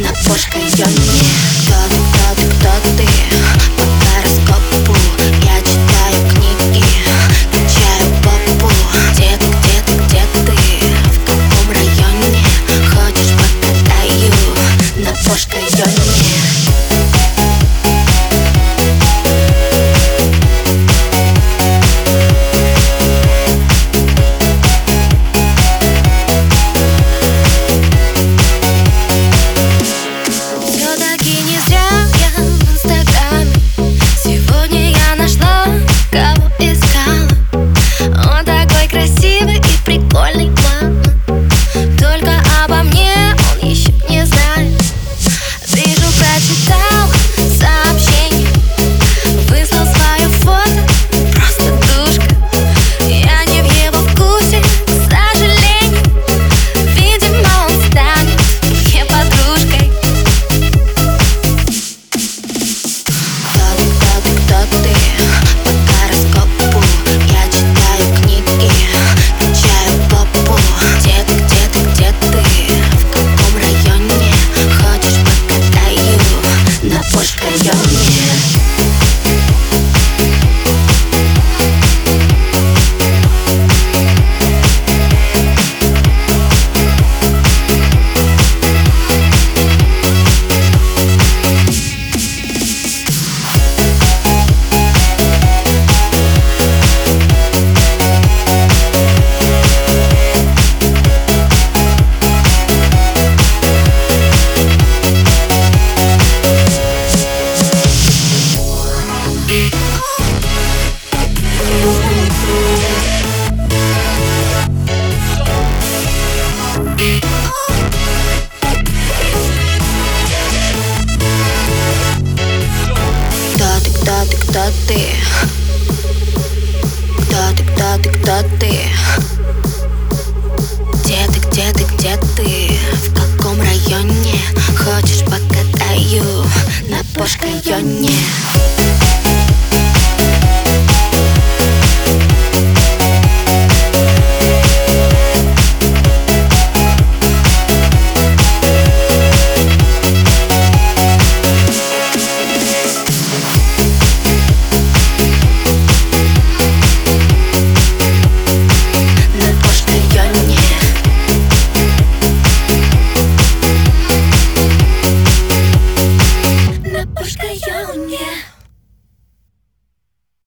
но кошка ее не покатаю на Пошкайоне